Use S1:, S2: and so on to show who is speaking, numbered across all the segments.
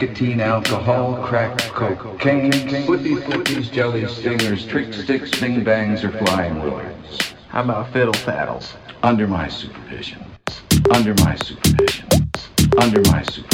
S1: nicotine, alcohol, crack, cocaine, flippy flippies, jelly stingers, trick sticks, bing bangs, or flying lures.
S2: How about fiddle faddles?
S1: Under my supervision. Under my supervision. Under my supervision.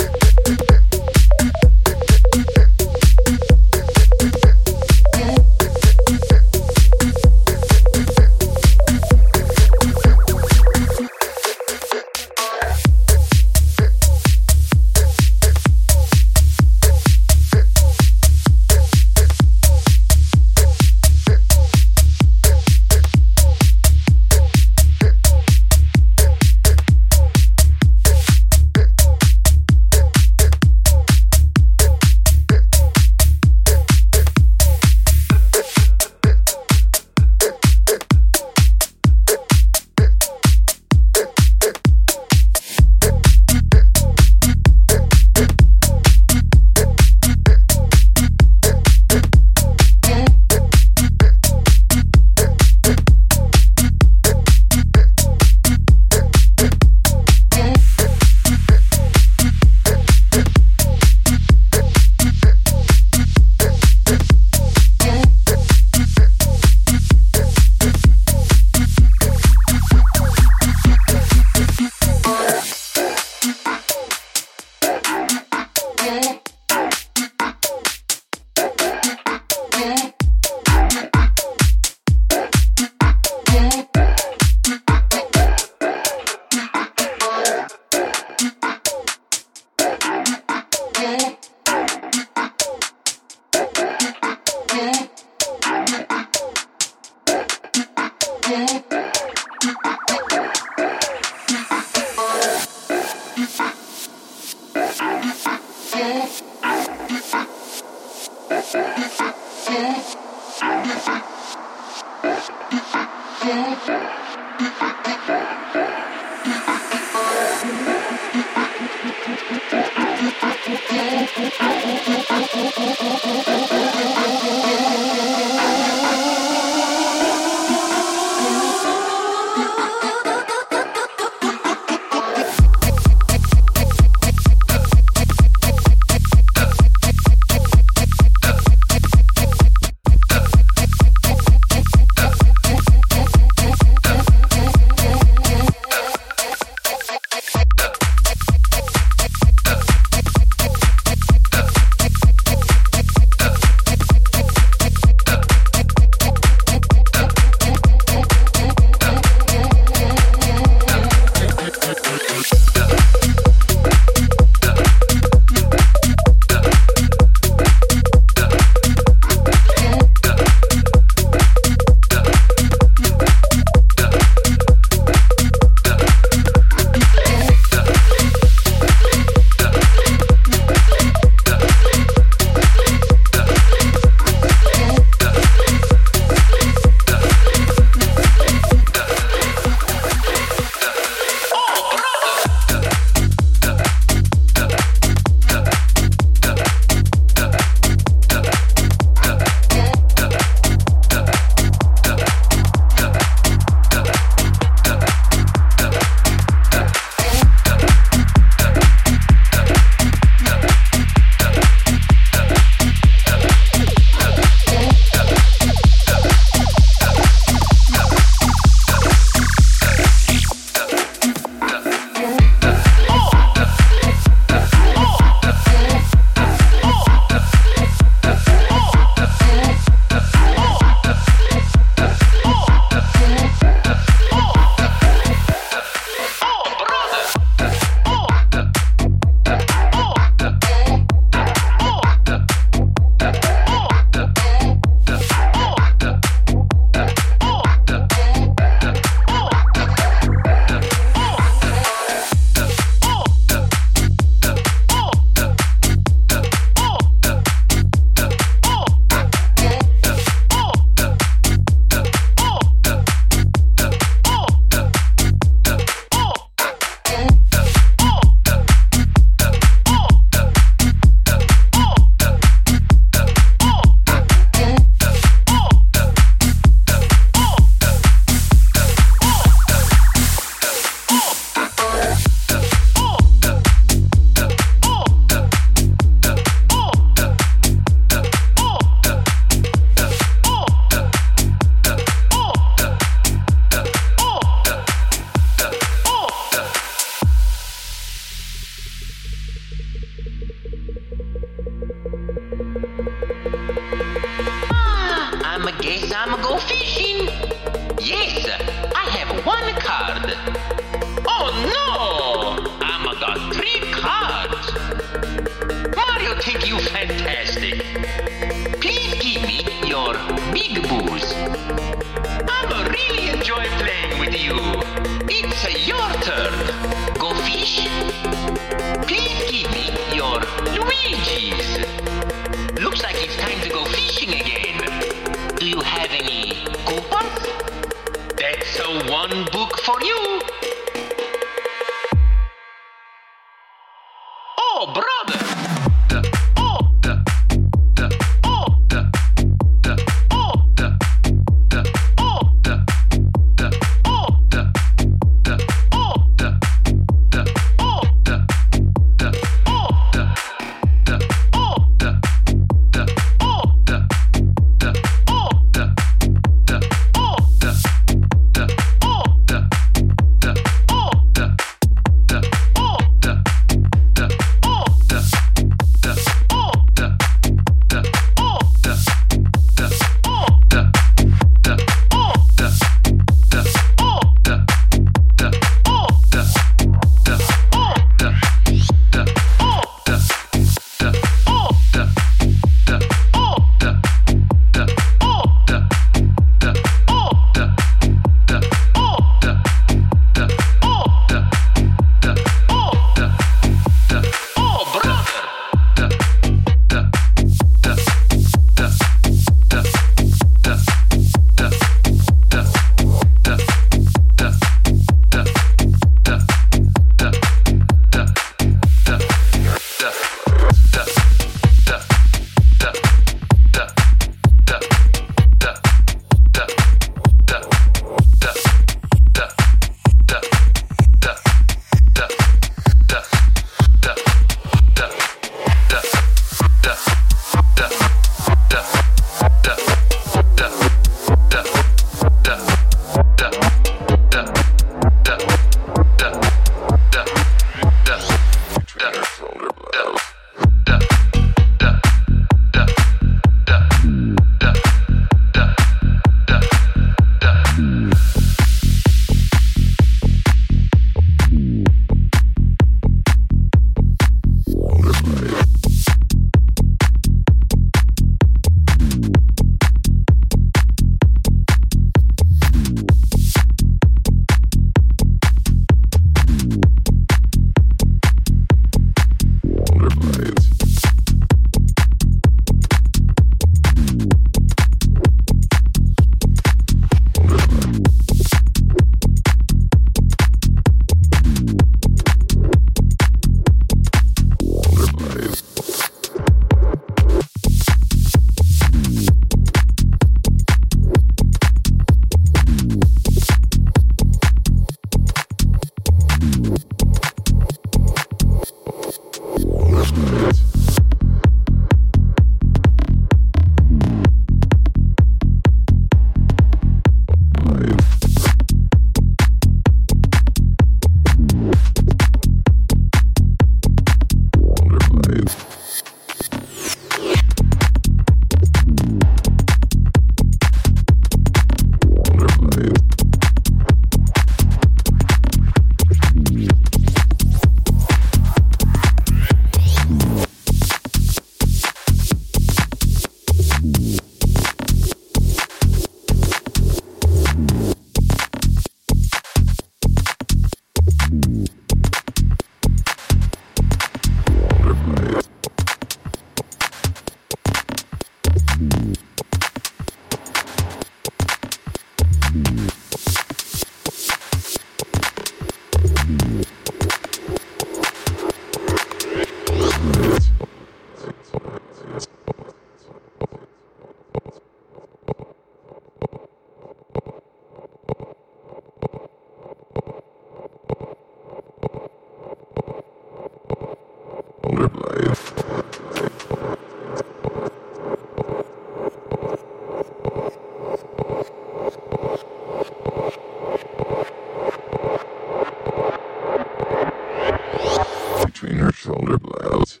S3: Loud.